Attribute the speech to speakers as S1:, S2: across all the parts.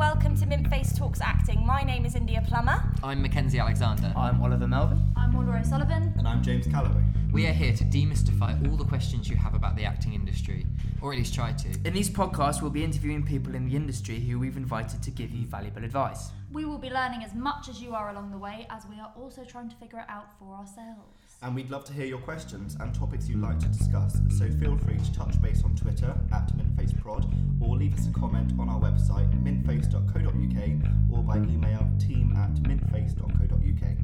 S1: welcome to Mint Face Talks Acting. My name is India Plummer.
S2: I'm Mackenzie Alexander.
S3: I'm Oliver Melvin.
S4: I'm Laura O'Sullivan.
S5: And I'm James Calloway.
S2: We are here to demystify all the questions you have about the acting industry, or at least try to.
S3: In these podcasts, we'll be interviewing people in the industry who we've invited to give you valuable advice.
S4: We will be learning as much as you are along the way, as we are also trying to figure it out for ourselves.
S5: And we'd love to hear your questions and topics you'd like to discuss, so feel free to touch base on Twitter at MintFaceProd or leave us a comment on our website mintface.co.uk or by email team at mintface.co.uk.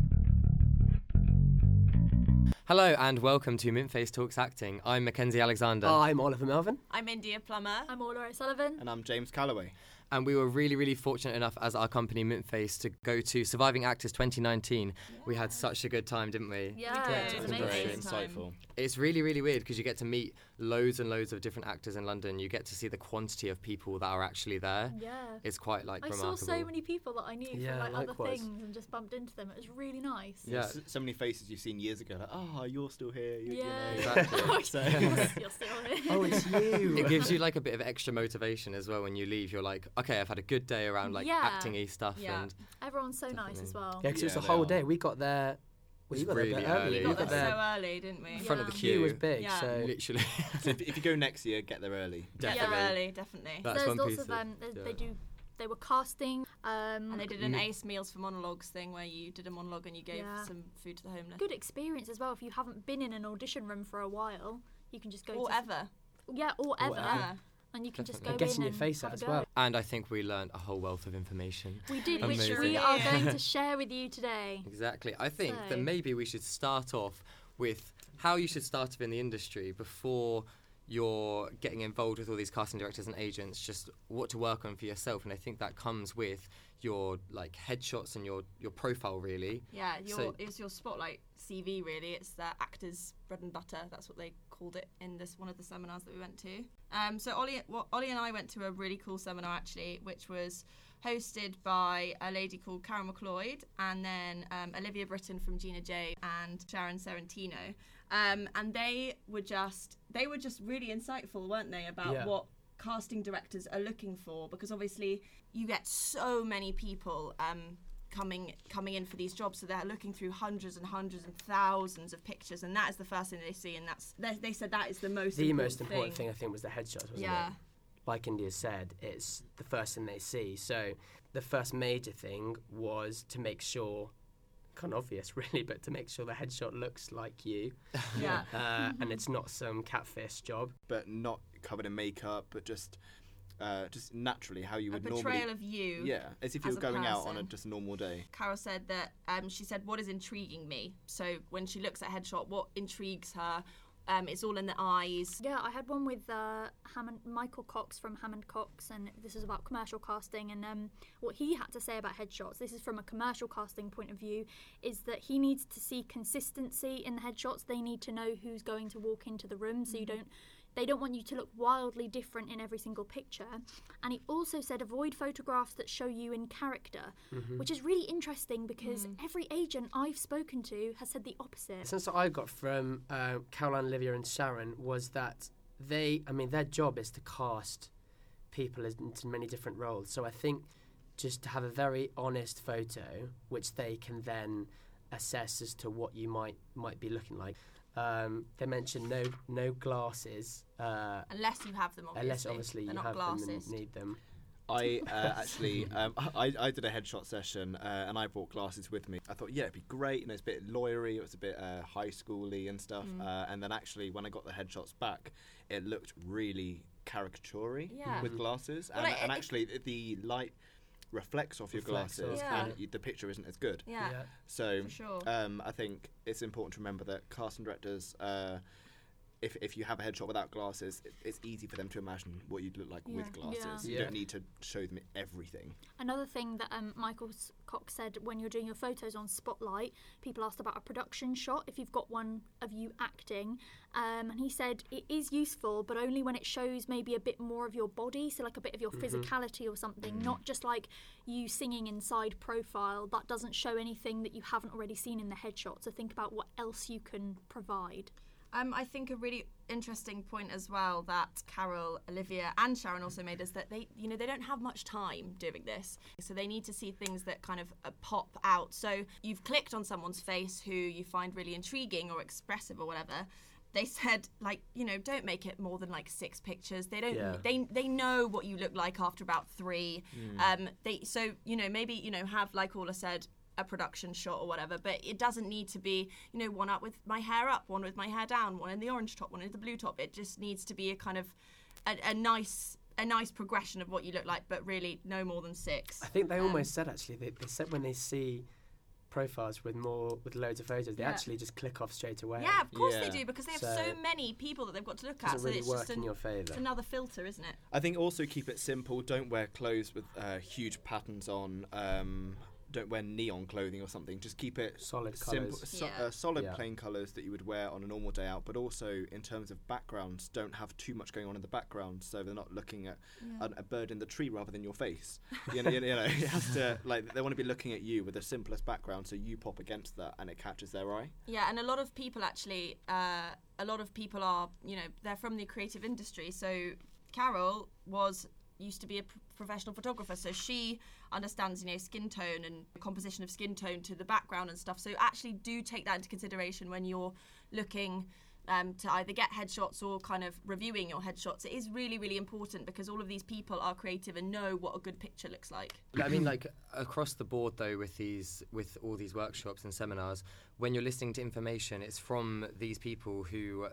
S6: Hello and welcome to Mintface Talks Acting. I'm Mackenzie Alexander.
S7: I'm Oliver Melvin.
S1: I'm India Plummer.
S4: I'm Laura O'Sullivan.
S5: And I'm James Calloway.
S6: And we were really, really fortunate enough as our company Mintface to go to Surviving Actors 2019. We had such a good time, didn't we?
S4: Yeah,
S1: did.
S4: it
S1: It
S4: was
S1: was
S4: amazing.
S1: great.
S5: insightful.
S6: It's really, really weird because you get to meet loads and loads of different actors in London. You get to see the quantity of people that are actually there.
S4: Yeah.
S6: It's quite like
S4: I saw so many people that I knew
S7: Yeah,
S4: from like other things and just bumped into them. It was really nice.
S6: Yeah.
S5: S- So many faces you've seen years ago, like, oh, you're still here. You,
S4: Yeah.
S5: You know.
S6: Exactly.
S5: Oh, so-
S4: You're still here.
S7: Oh, it's you.
S6: it gives you like a bit of extra motivation as well when you leave. You're like, okay, I've had a good day around like
S4: Yeah.
S6: acting-y stuff,
S1: Yeah.
S6: and
S4: Everyone's so nice as well.
S7: yeah, because it was
S5: Yeah,
S7: the whole
S5: are.
S7: day. We got there. Well,
S6: It's
S7: you got there a bit
S6: really
S7: early.
S6: early.
S7: You
S6: We
S1: got
S7: got
S1: there
S7: there.
S1: so early, didn't we?
S6: front of the
S4: Yeah.
S6: queue.
S7: queue was big,
S1: Yeah.
S7: so
S6: Literally.
S5: So if, if you go next year, get there early.
S1: Get
S6: Definitely.
S1: there early, definitely.
S6: That's
S4: There's
S6: one
S4: lots
S6: piece
S4: of
S6: of-
S4: um, they,
S6: yeah.
S4: they do. They were casting. Um,
S1: and they did an Ace Meals for Monologues thing where you did a monologue and you gave
S4: Yeah.
S1: some food to the homeless.
S4: good experience as well. If you haven't been in an audition room for a while, you can just go.
S1: Or
S4: to,
S1: ever.
S4: Yeah, or ever.
S1: Yeah.
S4: And you can just go
S7: It gets
S4: in
S7: in your
S4: and
S7: face
S4: have
S7: as
S4: a go.
S7: well.
S6: And I think we learned a whole wealth of information.
S4: We did, which we are going to share with you today.
S6: Exactly. I think
S4: So-
S6: that maybe we should start off with how you should start off in the industry before you're getting involved with all these casting directors and agents, just what to work on for yourself. And I think that comes with your like headshots and your, your profile really.
S1: Yeah, your,
S6: So-
S1: it's your spotlight CV really. It's the actors' bread and butter. That's what they called it in this one of the seminars that we went to. Um, so Ollie, well, Ollie and I went to a really cool seminar actually, which was hosted by a lady called Karen McLeod and then um, Olivia Britton from Gina J and Sharon Serentino. Um, and they were just they were just really insightful, weren't they, about
S7: Yeah.
S1: what casting directors are looking for because obviously you get so many people um, coming coming in for these jobs. So they're looking through hundreds and hundreds and thousands of pictures. And that is the first thing they see. And that's they, they said that is the most
S7: the
S1: important
S7: most important thing. I think was the headshots, wasn't
S1: yeah.
S7: It? Like India said, it's the first thing they see. So the first major thing was to make sure, kind of obvious really, but to make sure the headshot looks like you,
S1: yeah.
S7: Uh, and it's not some catfish job.
S5: But not covered in makeup, but just uh, just naturally how you would
S1: a
S5: would
S1: portrayal
S5: normally.
S1: of you
S5: Yeah, as if you
S1: as
S5: were
S1: a
S5: going out on a just normal day.
S1: Carol said that um, she said what is intriguing me so when she looks at headshot what intrigues her um, it's all in the eyes
S4: Yeah, I had one with uh, Hammond, Michael Cox from Hammond Cox, and this is about commercial casting. And um, what he had to say about headshots, this is from a commercial casting point of view, is that he needs to see consistency in the headshots. They need to know who's going to walk into the room, so you don't. They don't want you to look wildly different in every single picture. And he also said avoid photographs that show you in character, which is really interesting because every agent I've spoken to has said the opposite.
S7: The sense that I got from uh, Caroline, Olivia, and Sharon was that they, I mean, their job is to cast people into many different roles. So I think just to have a very honest photo, which they can then assess as to what you might might be looking like. Um, they mentioned no no glasses, uh,
S1: unless you have them obviously
S7: unless obviously
S1: They're
S7: you
S1: not
S7: have
S1: glasses
S7: them and need them.
S5: I uh, actually, um, I, I did a headshot session uh, and I brought glasses with me. I thought, yeah, it'd be great. You know, it's a bit lawyery, it was a bit uh, high schooly and stuff.
S1: Mm.
S5: Uh, and then actually, when I got the headshots back, it looked really caricaturey
S1: Yeah.
S5: with glasses.
S1: Well,
S5: and,
S1: it-
S5: and
S1: it-
S5: actually, the light reflects off your
S7: Reflects
S5: glasses
S1: off,
S5: and
S1: yeah.
S5: y- the picture isn't as good.
S1: yeah,
S5: So
S1: for sure
S5: um, I think it's important to remember that casting directors, uh, if, if you have a headshot without glasses, it, it's easy for them to imagine what you'd look like
S1: Yeah.
S5: with glasses.
S4: Yeah.
S5: You
S7: Yeah.
S5: don't need to show them everything.
S4: Another thing that um, Michael S- Cox said when you're doing your photos on Spotlight, people asked about a production shot if you've got one of you acting. Um, and he said it is useful, but only when it shows maybe a bit more of your body, so like a bit of your physicality or something, not just like you singing inside profile. That doesn't show anything that you haven't already seen in the headshot. So think about what else you can provide.
S1: Um, I think a really interesting point as well that Carol, Olivia, and Sharon also made is that they, you know, they don't have much time doing this, so they need to see things that kind of uh, pop out. So you've clicked on someone's face who you find really intriguing or expressive or whatever. They said like, you know, don't make it more than like six pictures. They don't.
S7: Yeah.
S1: They they know what you look like after about three. Um, they so you know maybe you know have like Orla said a production shot or whatever, but it doesn't need to be, you know, one up with my hair up, one with my hair down, one in the orange top, one in the blue top. It just needs to be a kind of a, a nice a nice progression of what you look like, but really no more than six.
S7: I think they
S1: Um,
S7: almost said actually they, they said when they see profiles with more with loads of photos, they
S1: Yeah.
S7: actually just click off straight away.
S1: Yeah, of course
S5: Yeah.
S1: they do because they have
S7: So-
S1: so, many people that they've got to look
S7: doesn't
S1: at. So
S7: really
S1: it's
S7: work
S1: just
S7: in
S1: an,
S7: your
S1: it's another filter, isn't it?
S5: I think also keep it simple. Don't wear clothes with uh, huge patterns on. Um, don't wear neon clothing or something. Just keep it
S7: Solid
S5: simple,
S7: colours.
S5: so,
S1: Yeah.
S5: uh, solid
S7: Yeah.
S5: plain colours that you would wear on a normal day out. But also in terms of backgrounds, don't have too much going on in the background, so they're not looking at a, a bird in the tree rather than your face. you know, you know, it has to like they want to be looking at you with the simplest background, so you pop against that and it catches their eye.
S1: Yeah, and a lot of people actually, uh, a lot of people are, you know, they're from the creative industry. So Carol was used to be a p- professional photographer, so she understands, you know, skin tone and composition of skin tone to the background and stuff. So actually, do take that into consideration when you're looking. Um, to either get headshots or kind of reviewing your headshots, it is really, really important because all of these people are creative and know what a good picture looks like.
S6: I mean, like across the board, though, with these, with all these workshops and seminars, when you're listening to information, it's from these people who,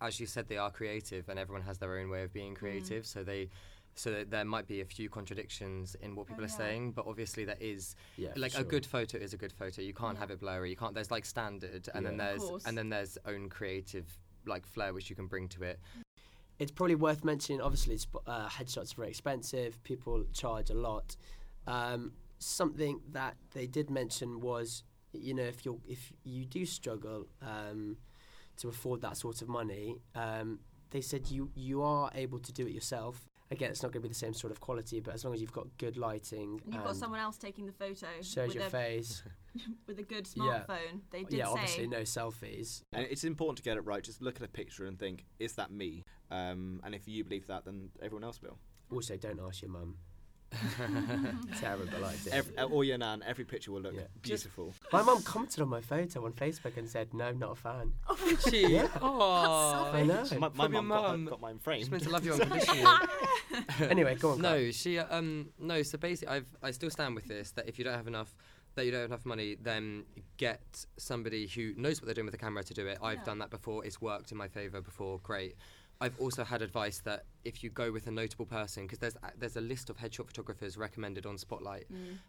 S6: as you said, they are creative, and everyone has their own way of being creative. So they, so that there might be a few contradictions in what people are
S1: yeah.
S6: saying, but obviously there is.
S7: Yeah, for
S6: like a good photo is a good photo. You can't
S1: Yeah.
S6: have it blurry. You can't. There's like standard, and then
S7: Yeah.
S1: Of
S6: there's and then there's own creative like flair which you can bring to it.
S7: It's probably worth mentioning. Obviously, uh, headshots are very expensive. People charge a lot. Um, something that they did mention was, you know, if you if you do struggle um, to afford that sort of money, um, they said you you are able to do it yourself. Again, it's not going to be the same sort of quality, but as long as you've got good lighting,
S1: And you've got someone else taking the photo
S7: shows
S1: with
S7: your
S1: a,
S7: face.
S1: with a good
S7: Yeah.
S1: smartphone. They did
S7: yeah,
S1: say
S7: obviously no selfies.
S5: And it's important to get it right. Just look at a picture and think, is that me? Um, and if you believe that, then everyone else will.
S7: Also, don't ask your mum. Terrible idea.
S5: Every, or your nan, every picture will look
S7: Yeah.
S5: beautiful.
S7: My mum commented on my photo on Facebook and said, "No, not a fan."
S6: She,
S7: Yeah.
S6: oh,
S7: I know.
S5: my my mum got,
S6: mum.
S5: got mine
S6: She's
S5: framed.
S6: meant to love you unconditionally.
S7: anyway, go on. Carl.
S6: No, she um no. So basically, I've I still stand with this that if you don't have enough, that you don't have enough money, then get somebody who knows what they're doing with the camera to do it. I've
S1: Yeah.
S6: done that before. It's worked in my favour before. Great. I've also had advice that if you go with a notable person, because there's a- there's a list of headshot photographers recommended on Spotlight,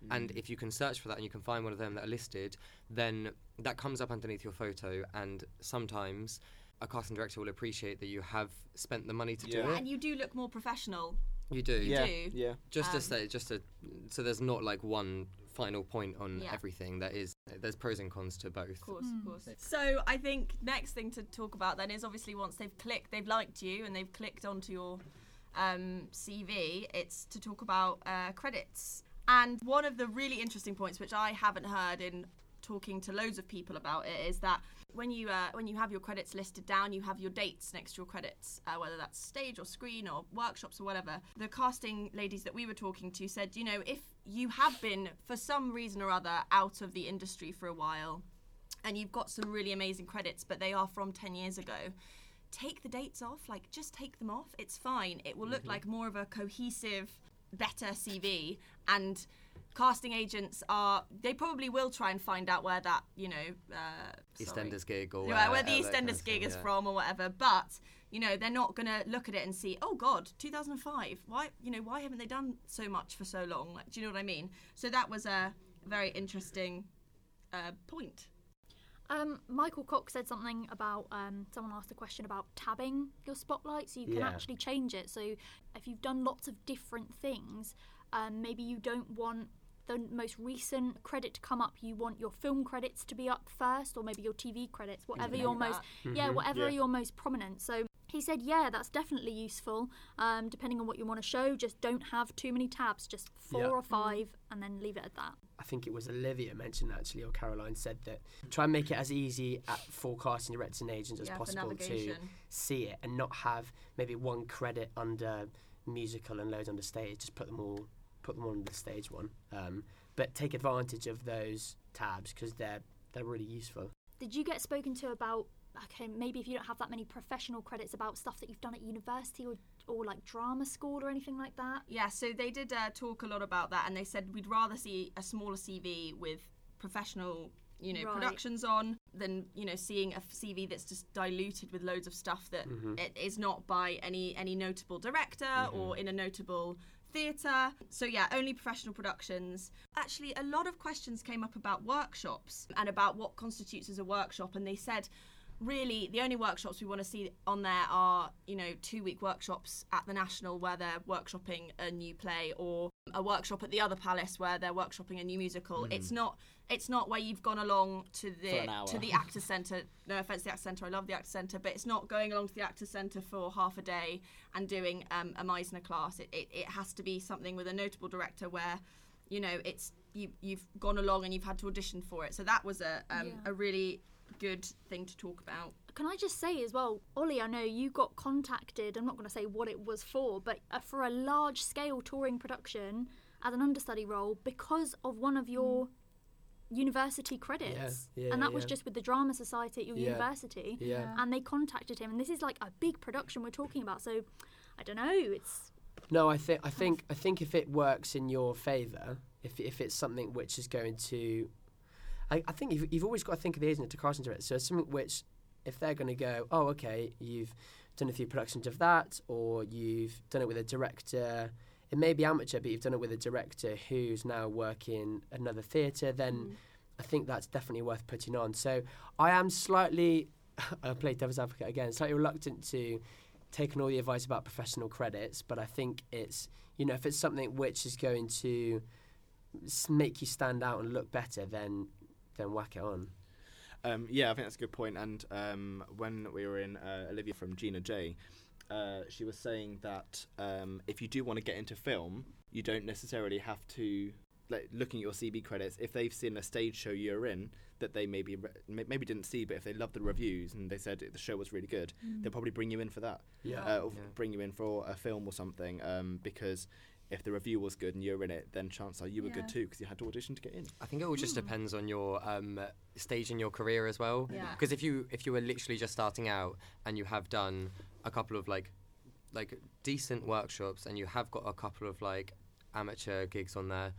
S6: and if you can search for that and you can find one of them that are listed, then that comes up underneath your photo, and sometimes a casting director will appreciate that you have spent the money to
S5: Yeah.
S6: do it.
S1: and you do look more professional.
S6: You do.
S5: yeah,
S1: do.
S5: yeah.
S6: Just to
S1: Um,
S6: say, just to, so there's not like one final point on
S1: Yeah.
S6: everything. That is, there's pros and cons to both.
S1: Of course, of course. So I think next thing to talk about then is obviously once they've clicked, they've liked you and they've clicked onto your um, CV, it's to talk about uh, credits. And one of the really interesting points, which I haven't heard in talking to loads of people about it, is that when you uh, when you have your credits listed down, you have your dates next to your credits, uh, whether that's stage or screen or workshops or whatever. The casting ladies that we were talking to said, you know, if you have been for some reason or other out of the industry for a while, and you've got some really amazing credits, but they are from 10 years ago. Take the dates off, like just take them off. It's fine. It will look like more of a cohesive, better CV. And casting agents are, they probably will try and find out where that, you know, uh.
S6: EastEnders gig or
S1: Yeah, where the EastEnders gig is
S6: yeah.
S1: from or whatever. But you know, they're not gonna look at it and see, oh God, 2005. Why, you know, why haven't they done so much for so long? Like, do you know what I mean? So that was a very interesting uh, point.
S4: Um, Michael Cox said something about um, someone asked a question about tabbing your spotlight, so you can
S7: Yeah.
S4: actually change it. So if you've done lots of different things, um, maybe you don't want the most recent credit to come up. You want your film credits to be up first, or maybe your TV credits, whatever your most
S1: that.
S4: yeah,
S7: Mhm.
S4: whatever
S5: Yeah.
S4: your most prominent. So he said, yeah, that's definitely useful. Um, depending on what you want to show, just don't have too many tabs, just four
S7: Yeah.
S4: or five, and then leave it at that.
S7: I think it was Olivia mentioned actually, or Caroline said that try and make it as easy at for casting directors and agents as
S1: Yeah,
S7: possible to see it and not have maybe one credit under musical and loads under stage. Just put them all put them all on the stage one. Um, but take advantage of those tabs because they're they're really useful.
S4: Did you get spoken to about, okay, maybe if you don't have that many professional credits, about stuff that you've done at university or, or like drama school or anything like that?
S1: Yeah, so they did uh, talk a lot about that, and they said we'd rather see a smaller CV with professional, you know,
S4: Right.
S1: productions on than you know seeing a CV that's just diluted with loads of stuff that it is not by any any notable director or in a notable theatre. So yeah, only professional productions. Actually, a lot of questions came up about workshops and about what constitutes as a workshop, and they said really the only workshops we want to see on there are you know two week workshops at the national where they're workshopping a new play or a workshop at the other palace where they're workshopping a new musical hmm. it's not it's not where you've gone along to the
S5: an hour.
S1: to the actors centre no offense to the actors centre i love the actors centre but it's not going along to the actors centre for half a day and doing um, a meisner class. It, it, it has to be something with a notable director where you know it's you, you've gone along and you've had to audition for it. So that was a um,
S4: Yeah.
S1: a really good thing to talk about.
S4: Can I just say as well, Ollie, I know you got contacted, I'm not going to say what it was for, but uh, for a large scale touring production as an understudy role because of one of your university credits.
S7: yeah,
S4: and that was
S7: yeah.
S4: just with the Drama Society at your
S7: Yeah.
S4: university.
S7: Yeah.
S4: And they contacted him, and this is like a big production we're talking about. So I don't know, it's.
S7: No, I think I think I think if it works in your favour, if if it's something which is going to, I, I think you've, you've always got to think of the agent to casting director. So it's something which, if they're going to go, oh okay, you've done a few productions of that, or you've done it with a director. It may be amateur, but you've done it with a director who's now working another theatre. Then I think that's definitely worth putting on. So I am slightly, I play devil's advocate again, slightly reluctant to taking all the advice about professional credits, but I think it's you know if it's something which is going to make you stand out and look better, then then whack it on.
S5: Um, yeah, I think that's a good point. And um, when we were in uh, Olivia from Gina J, uh, she was saying that um, if you do want to get into film, you don't necessarily have to. Like looking at your CV credits, if they've seen a stage show you're in that they maybe re- maybe didn't see, but if they loved the reviews and they said the show was really good, they'll probably bring you in for that.
S7: Yeah.
S5: uh, or
S6: Yeah.
S5: bring you in for a film or something. Um, because if the review was good and you're in it, then chances are you were
S1: Yeah.
S5: good too because you had to audition to get in.
S6: I think it all just depends on your um, stage in your career as well.
S1: Yeah.
S6: Because if you if you were literally just starting out and you have done a couple of like like decent workshops and you have got a couple of like amateur gigs on there,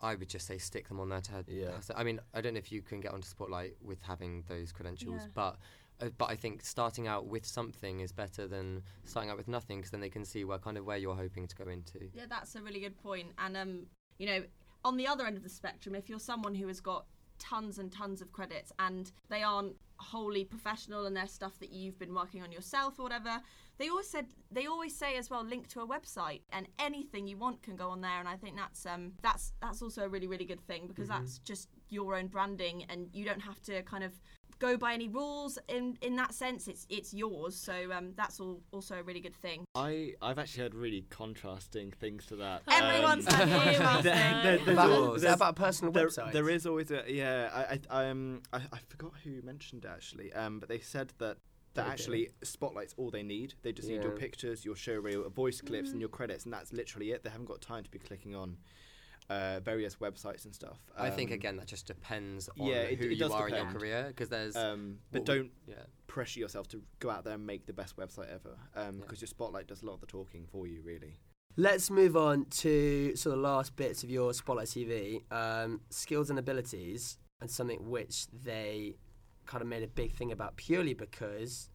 S6: I would just say stick them on there to.
S7: Yeah.
S6: I mean, I don't know if you can get onto Spotlight with having those credentials,
S1: Yeah.
S6: but. Uh, but I think starting out with something is better than starting out with nothing because then they can see where kind of where you're hoping to go into.
S1: Yeah, that's a really good point. And um, you know, on the other end of the spectrum, if you're someone who has got tons and tons of credits and they aren't wholly professional and they're stuff that you've been working on yourself or whatever, they always said they always say as well link to a website and anything you want can go on there. And I think that's um that's that's also a really really good thing because that's just your own branding and you don't have to kind of go by any rules in in that sense it's it's yours so um that's all also a really good thing
S5: I I've actually heard really contrasting things to that.
S1: everyone's
S5: Um,
S1: had you
S5: there- there-
S7: About-
S5: al-
S7: is that
S5: there's-
S7: about a personal
S5: there,
S7: website?
S5: there is always a yeah. I I um I, I forgot who mentioned it actually. Um, but they said that that actually spotlights all they need. They just need your pictures, your show reel, voice clips, and your credits, and that's literally it. They haven't got time to be clicking on uh, various websites and stuff.
S6: I think
S5: Um,
S6: again that just depends on
S5: yeah, it-
S6: who
S5: it
S6: you
S5: does
S6: are in your career because there's.
S5: Um, but
S6: what
S5: don't
S6: yeah.
S5: pressure yourself to go out there and make the best website ever, because
S6: Yeah.
S5: your spotlight does a lot of the talking for you, really.
S7: Let's move on to sort of last bits of your Spotlight CV um, skills and abilities, and something which they kind of made a big thing about purely because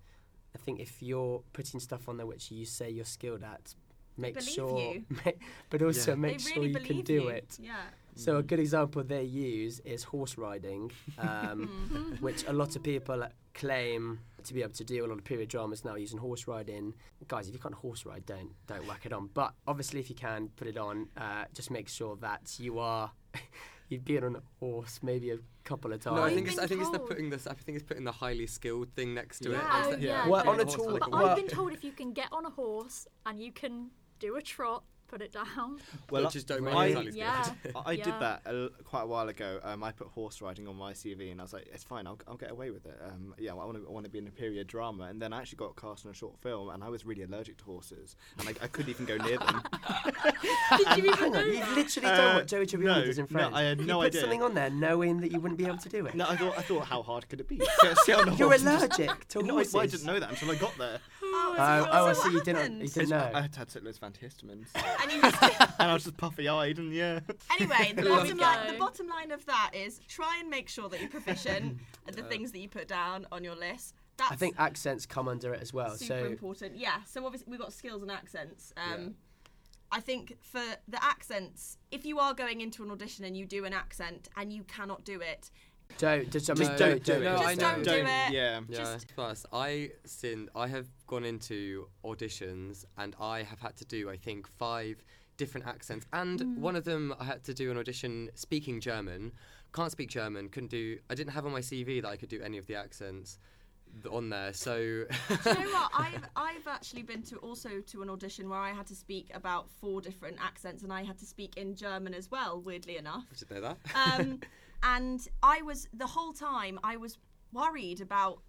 S7: I think if you're putting stuff on there which you say you're skilled at, make
S1: believe
S7: sure,
S1: you.
S7: but also
S6: Yeah.
S7: make
S1: they
S7: sure you can do
S1: you.
S7: it.
S1: Yeah.
S7: So a good example they use is horse riding, um, which a lot of people claim to be able to do. A lot of period dramas now using horse riding. Guys, if you can't horse ride, don't don't whack it on. But obviously, if you can put it on, uh, just make sure that you are you've been on a horse maybe a couple of times.
S6: No, I think it's I think it's the putting this I think it's putting the highly skilled thing next to it.
S4: Yeah.
S6: It's
S4: Oh,
S6: that-
S4: yeah.
S7: Well, on a
S6: horse
S7: tool-
S6: like
S4: But I've been told if you can get on a horse and you can do a trot, put it down.
S5: Well,
S6: just don't
S7: Really?
S6: make it
S5: I-
S6: highly skilled.
S4: Yeah.
S5: I, I did that a, quite a while ago. Um, I put horse riding on my CV, and I was like, "It's fine. I'll, I'll get away with it." Um, yeah, I want to I want to be in a period drama, and then I actually got cast in a short film, and I was really allergic to horses, and I, I couldn't even go near them.
S4: Did you even know
S7: You've
S4: that?
S7: literally done
S5: Uh,
S7: what Joey Tribbiani
S5: no,
S7: does in
S5: no, I had no
S7: you
S5: no
S7: put
S5: idea.
S7: something on there knowing that you wouldn't be able to do it.
S5: no, I thought I thought how hard could it be? Sit, sit on a
S7: You're
S5: horse just-
S7: allergic to
S5: No, I,
S7: horses.
S5: well, I didn't know that until I got there.
S1: Oh,
S7: Oh,
S1: so
S7: oh, I see. You didn't.
S1: happened?
S7: You didn't know.
S5: I had to take those antihistamines,
S1: And you missed
S5: and I was just puffy-eyed, and yeah.
S1: Anyway, the bottom, line, the bottom line of that is try and make sure that you're proficient at the things that you put down on your list. That's
S7: I think accents come under it as well.
S1: super
S7: So
S1: important. Yeah. So obviously we've got skills and accents. Um,
S6: Yeah.
S1: I think for the accents, if you are going into an audition and you do an accent and you cannot do it,
S7: don't just, I
S5: Just
S7: mean,
S5: don't
S7: don't
S5: do
S7: do
S5: it.
S7: it.
S6: No,
S1: Just
S6: I know.
S1: don't do
S5: Don't,
S1: it.
S5: yeah.
S6: Yeah,
S1: Just-
S6: plus I sin I have gone into auditions and I have had to do I think five different accents and
S1: Mm.
S6: one of them I had to do an audition speaking German. Can't speak German, couldn't do I didn't have on my CV that I could do any of the accents on there. So
S1: Do you know what? I've I've actually been to also to an audition where I had to speak about four different accents and I had to speak in German as well. Weirdly enough.
S6: I should know that.
S1: um, and I was the whole time I was worried about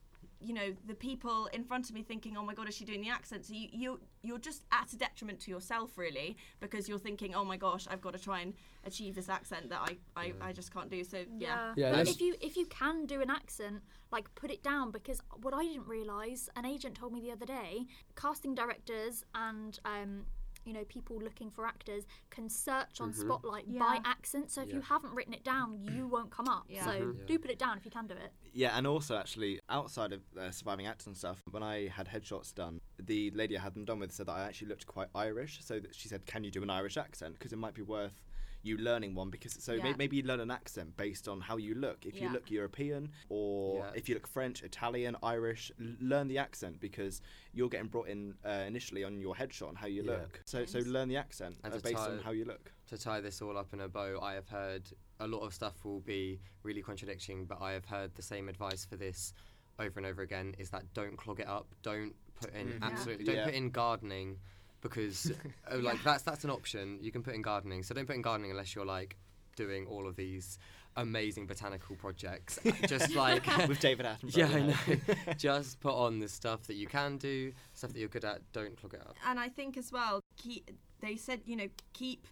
S1: you know the people in front of me thinking oh my god is she doing the accent? So you, you you're just at a detriment to yourself really because you're thinking oh my gosh I've got to try and achieve this accent that I I, I just can't do. So yeah,
S7: Yeah,
S4: but if you if you can do an accent, like put it down because what I didn't realise, an agent told me the other day, casting directors and um, you know people looking for actors can search on Spotlight by accent. So if you haven't written it down, you won't come up.
S1: Yeah.
S4: So
S6: Mhm.
S4: do put it down if you can do it.
S5: Yeah, and also actually outside of uh, surviving actors and stuff, when I had headshots done, the lady I had them done with said that I actually looked quite Irish. So that she said, "Can you do an Irish accent? Because it might be worth you learning one. Because so may-
S1: Yeah.
S5: maybe you learn an accent based on how you look. If you look European or
S6: Yeah.
S5: if you look French, Italian, Irish, l- learn the accent because you're getting brought in uh, initially on your headshot and how you
S6: Yeah.
S5: look. So so learn the accent
S6: And
S5: uh,
S6: to
S5: based on how you look.
S6: to tie this all up in a bow, I have heard a lot of stuff will be really contradicting, but I have heard the same advice for this over and over again is that don't clog it up. Don't put in.
S1: Yeah.
S6: absolutely don't
S5: Yeah.
S6: put in gardening because uh, like that's that's an option. You can put in gardening. So don't put in gardening unless you're like doing all of these amazing botanical projects. Just like
S5: with David Attenborough.
S6: Yeah, I know. Just put on the stuff that you can do, stuff that you're good at. Don't clog it up.
S1: and I think as well keep, they said you know keep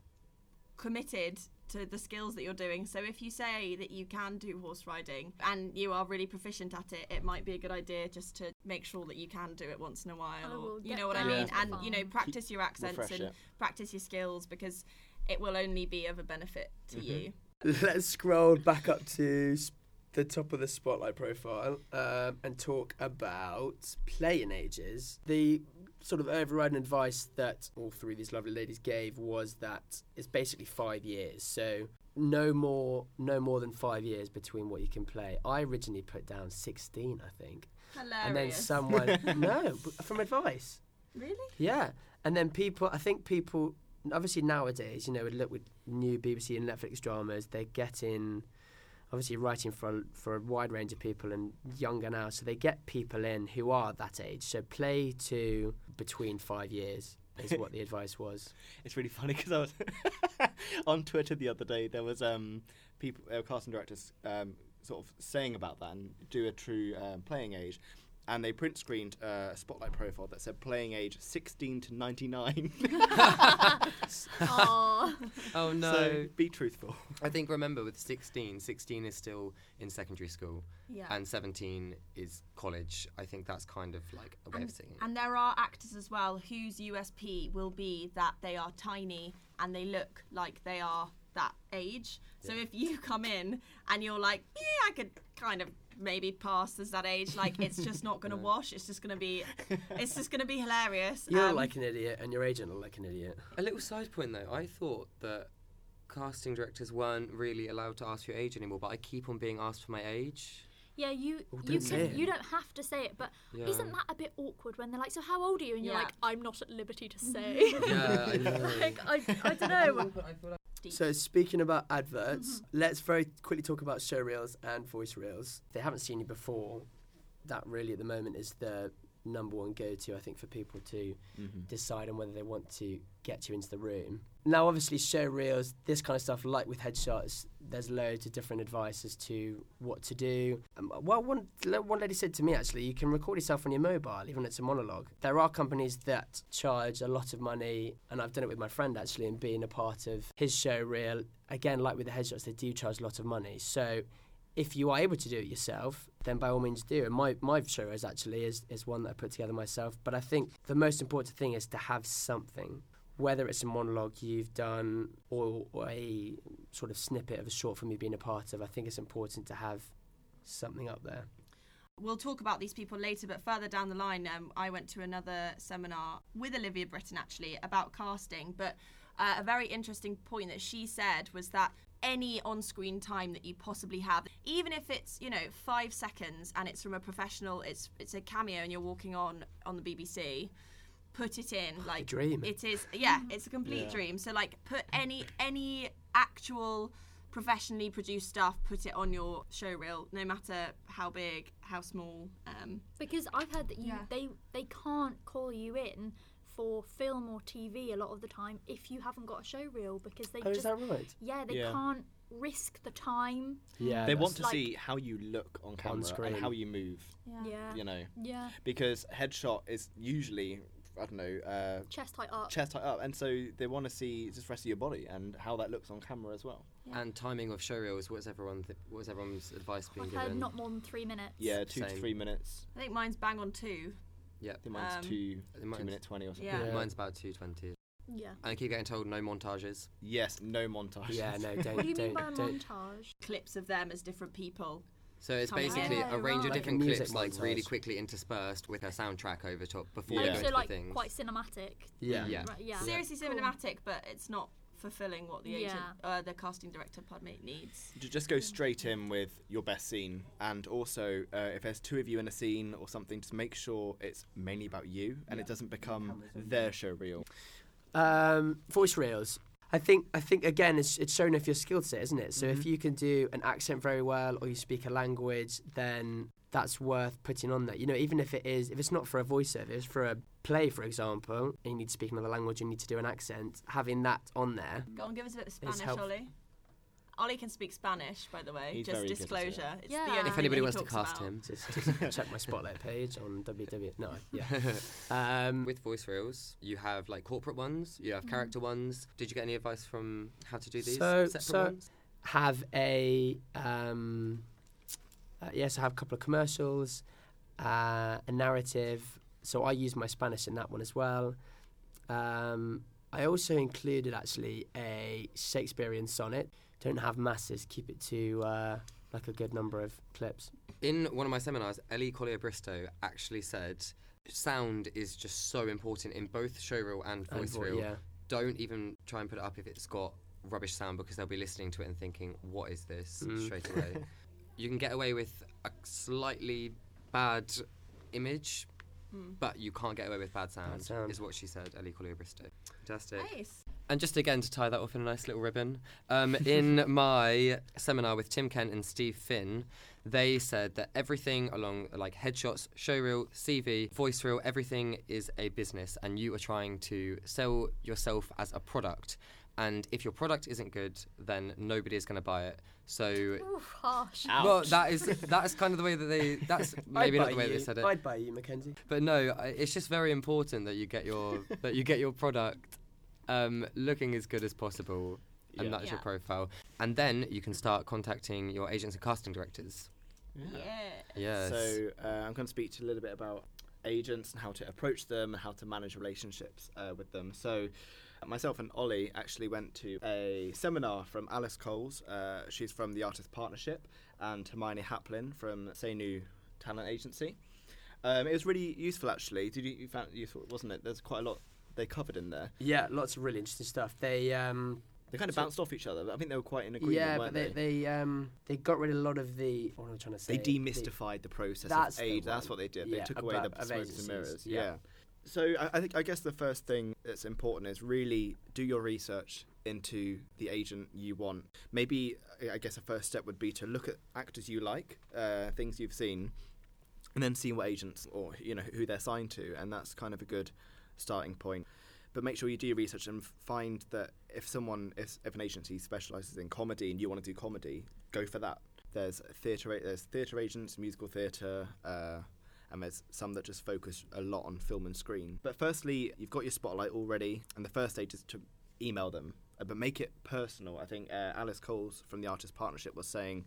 S1: committed to the skills that you're doing. So if you say that you can do horse riding and you are really proficient at it it might be a good idea just to make sure that you can do it once in a while. Or you know what I mean?
S4: to
S1: and you know practice your accents
S5: refresh
S1: and
S5: it.
S1: practice your skills because it will only be of a benefit to you.
S7: Let's scroll back up to the top of the spotlight profile um, and talk about playing ages. The sort of overriding advice that all three of these lovely ladies gave was that it's basically five years. So no more, no more than five years between what you can play. I originally put down sixteen, I think,
S1: hilarious
S7: and then someone no from advice.
S1: really
S7: Yeah, and then people. I think people. Obviously nowadays, you know, look with new BBC and Netflix dramas, they're getting, obviously writing for a, for a wide range of people and younger now, so they get people in who are that age. So play to between five years is what the advice was.
S5: It's really funny because I was on Twitter the other day. There was um people, uh, casting directors, um, sort of saying about that and do a true um, playing age, and they print screened uh, a spotlight profile that said playing age 16 to 99.
S6: Oh no.
S5: so be truthful.
S6: I think remember with 16, 16 is still in secondary school
S1: yeah
S6: and 17 is college. I think that's kind of like a way of saying it.
S1: And there are actors as well whose USP will be that they are tiny and they look like they are that age. So if you come in and you're like, yeah, I could kind of maybe pass as that age, like it's just not going to wash. It's just going to be, it's just going to be hilarious.
S7: You're
S1: Um,
S7: like an idiot, and your agent will like an idiot.
S6: A little side point though, I thought that casting directors weren't really allowed to ask for your age anymore, but I keep on being asked for my age.
S4: Yeah, you
S7: Oh,
S4: you
S7: don't
S4: can you don't have to say it, but
S6: Yeah.
S4: isn't that a bit awkward when they're like, "So how old are you?" and you're
S1: Yeah.
S4: like, "I'm not at liberty to say."
S6: Yeah, I know.
S4: like I, I don't know.
S7: So speaking about adverts, let's very quickly talk about show reels and voice reels. If they haven't seen you before, that really at the moment is the number one go-to I think for people to
S5: Mm-hmm.
S7: decide on whether they want to get you into the room. Now, obviously, show reels, this kind of stuff, like with headshots, there's loads of different advice as to what to do. Um, well, one, one lady said to me actually, you can record yourself on your mobile, even if it's a monologue. There are companies that charge a lot of money, and I've done it with my friend actually, and being a part of his show reel. Again, like with the headshots, they do charge a lot of money. So, if you are able to do it yourself, then by all means do. And my, my show is actually is, is one that I put together myself. But I think the most important thing is to have something, whether it's a monologue you've done or, or a sort of snippet of a short film you've been a part of. I think it's important to have something up there.
S1: We'll talk about these people later, but further down the line, um, I went to another seminar with Olivia Britton actually about casting. But uh, a very interesting point that she said was that any on-screen time that you possibly have, even if it's you know five seconds and it's from a professional, it's it's a cameo and you're walking on on the BBC, put it in like
S7: dream.
S1: it is yeah it's a complete
S5: Yeah.
S1: dream so like put any any actual professionally produced stuff put it on your show reel no matter how big how small um
S4: Because I've heard that you
S1: Yeah.
S4: they they can't call you in for film or TV a lot of the time if you haven't got a show reel because they
S7: Oh, is
S4: just
S7: that right?
S4: yeah they
S5: Yeah.
S4: can't risk the time.
S7: Yeah.
S5: They want to
S4: like-
S5: see how you look on camera
S7: screen.
S5: and how you move.
S4: Yeah.
S5: You know,
S4: Yeah.
S5: because headshot is usually I don't know uh,
S4: Chest height up.
S5: chest height up, and so they want to see just the rest of your body and how that looks on camera as well.
S6: And timing of show reels. What's everyone? Th- what's everyone's advice being
S4: I've heard
S6: given?
S4: not more than three minutes.
S5: Yeah, two to three minutes.
S1: i think mine's bang on two
S6: Yeah,
S5: I think mine's
S1: Um,
S5: two,
S6: I think
S5: two
S6: mine's-
S5: minute twenty or something.
S1: Yeah.
S7: Yeah.
S6: mine's about two twenty.
S4: Yeah.
S6: And I keep getting told no montages.
S5: Yes, no montage.
S7: Yeah, no, don't.
S4: What do you mean
S7: don't,
S4: by
S7: don't.
S4: montage?
S1: clips of them as different people
S6: So it's
S1: Coming
S6: basically
S4: Oh,
S6: a range of
S4: right.
S6: different
S7: Like a music
S6: clips, like really
S7: montage.
S6: quickly interspersed with a soundtrack over top before
S5: Yeah.
S6: they go
S4: so
S6: into
S4: like
S6: the things.
S4: quite cinematic.
S7: Yeah.
S6: Yeah.
S4: Right, yeah.
S1: seriously
S4: Cool.
S1: cinematic but it's not fulfilling what the agent
S4: Yeah.
S1: uh, the casting director pardon me needs
S5: J- Just go straight in with your best scene, and also uh, if there's two of you in a scene or something, just make sure it's mainly about you and it doesn't become their show reel.
S7: Um, voice reels. I think I think again it's it's showing off your skill set, isn't it? So if mm-hmm. you can do an accent very well or you speak a language, then that's worth putting on there. You know, even if it is if it's not for a voiceover, it's for a play, for example, and you need to speak another language, you need to do an accent. Having that on there,
S1: go on give us a bit of spanish
S7: helpful.
S1: ollie ollie can speak spanish by the way
S5: He's
S1: just
S5: very good at it.
S1: disclosure it's
S4: Yeah.
S1: the only
S4: If
S6: If
S1: thing
S6: anybody
S1: he
S6: wants to
S1: talks
S6: cast
S1: about.
S6: him,
S7: just, just check my spotlight page on WW. No, yeah. Um,
S6: with voice reels, you have like corporate ones, you have character ones. Did you get any advice from how to do these
S7: So-
S6: separate
S7: so-
S6: ones?
S7: have a um, uh, yes, I have a couple of commercials, uh, a narrative. So I use my Spanish in that one as well. Um, I also included actually a Shakespearean sonnet. Don't have masses. Keep it to uh, like a good number of clips.
S6: In one of my seminars, Ellie Collyer-Bristow actually said sound is just so important in both show reel and
S7: And
S6: voice
S7: vo-
S6: reel.
S7: yeah.
S6: Don't even try and put it up if it's got rubbish sound because they'll be listening to it and thinking, "What is this?"
S7: Mm.
S6: straight away. you can get away with a slightly bad image,
S1: Hmm.
S6: but you can't get away with bad sound.
S7: sound.
S6: Is what she said, Ellie Collyer-Bristow. Fantastic.
S1: nice
S6: And just again to tie that off in a nice little ribbon, um, in my seminar with Tim Kent and Steve Finn, they said that everything along like headshots, showreel, CV, voice reel, everything is a business, and you are trying to sell yourself as a product. And if your product isn't good, then nobody is going to buy it. So,
S4: Oof, harsh.
S6: well, that is that's kind of the way that they. That's maybe not
S7: buy
S6: the way
S7: you.
S6: they said it.
S7: I'd buy you, Mackenzie.
S6: But no, I- it's just very important that you get your that you get your product um, looking as good as possible, and
S5: Yeah.
S6: that's your profile. And then you can start contacting your agents and casting directors.
S1: yeah
S6: Yes.
S5: So uh, I'm going to speak to you a little bit about agents and how to approach them and how to manage relationships uh, with them. So myself and Ollie actually went to a seminar from Alice Coles. Uh, she's from the Artist Partnership, and Hermione Haplin from Say New Talent Agency. Um, it was really useful actually. Did you, you found it useful, wasn't it? There's quite a lot they covered in there.
S7: Yeah, lots of really interesting stuff. They um,
S5: They kind of
S7: So-
S5: bounced off each other. I think they were quite in agreement,
S7: yeah, but they,
S5: they?
S7: they um they got rid of a lot of the what am I trying to say?
S5: They demystified the process
S7: That's
S5: of
S7: the
S5: aid. That's what they did.
S7: Yeah,
S5: they took away the
S7: of
S5: smokes and mirrors.
S7: yeah.
S5: Yeah. So I, I think I guess the first thing that's important is really do your research into the agent you want. Maybe I guess a first step would be to look at actors you like, uh, things you've seen, and then see what agents or you know who they're signed to, and that's kind of a good starting point. But make sure you do your research and find that if someone, if, if an agency specialises in comedy and you want to do comedy, go for that. There's theatre, there's theatre agents, musical theatre, uh, and there's some that just focus a lot on film and screen. But firstly, you've got your spotlight already, and the first stage is to email them, uh, but make it personal. I think uh, Alice Coles from the Artist Partnership was saying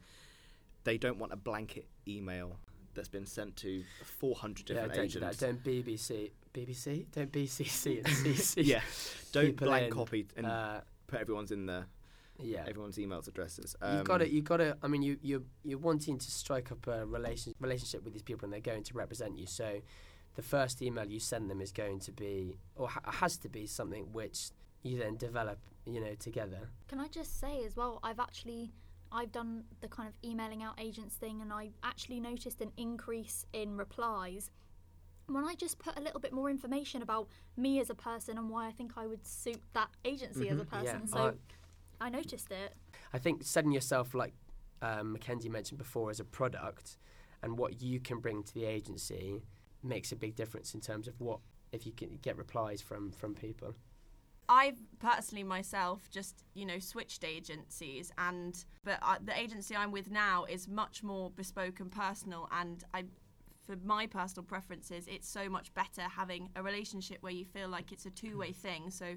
S5: they don't want a blanket email that's been sent to 400
S7: yeah,
S5: different
S7: don't do that.
S5: agents.
S7: Don't BCC BCC don't BCC and CC.
S5: yeah, don't
S7: people
S5: blank
S7: in,
S5: copy and
S7: Uh,
S5: put everyone's in there,
S7: yeah.
S5: everyone's emails addresses.
S7: You've got to,
S5: Um,
S7: you've got to. I mean, you you you're wanting to strike up a relation relationship with these people, and they're going to represent you. So, the first email you send them is going to be, or ha- has to be, something which you then develop, you know, together.
S4: Can I just say as well, I've actually I've done the kind of emailing out agents thing and I actually noticed an increase in replies when I just put a little bit more information about me as a person and why I think I would suit that agency as a
S7: Mhm. Yeah,
S4: person. So I noticed it.
S7: I think setting yourself, like um, Mackenzie mentioned before, as a product and what you can bring to the agency makes a big difference in terms of what if you can get replies from from people.
S1: I've personally myself just you know switched agencies, and but uh, the agency I'm with now is much more bespoke and personal, and I. For my personal preferences, it's so much better having a relationship where you feel like it's a two-way mm. thing. So,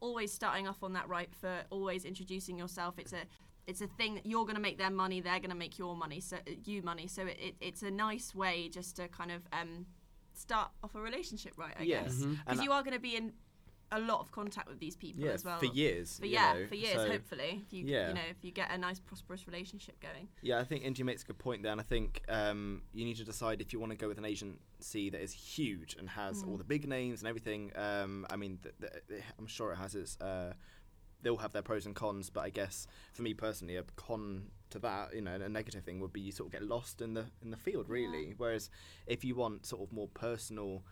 S1: always starting off on that right foot, always introducing yourself. It's a it's a thing that you're going to make their money, they're going to make your money, so uh, you money. So it, it, it's a nice way just to kind of um, start off a relationship right, I
S5: Yeah.
S1: guess,
S5: mm-hmm.
S1: because
S5: And
S1: you are going to be in a lot of contact with these people
S5: yeah,
S1: as well
S5: for years.
S1: for yeah,
S5: know,
S1: for years,
S5: so-
S1: hopefully. If you,
S5: yeah.
S1: you know, if you get a nice, prosperous relationship going.
S5: Yeah, I think Indy makes a good point there, and I think um, you need to decide if you want to go with an agency that is huge and has all
S1: Mm.
S5: the big names and everything. Um, I mean, th- th- th- I'm sure it has its. Uh, they'll have their pros and cons, but I guess for me personally, a con to that, you know, a negative thing would be you sort of get lost in the in the field, really. Whereas if you want sort of more personal.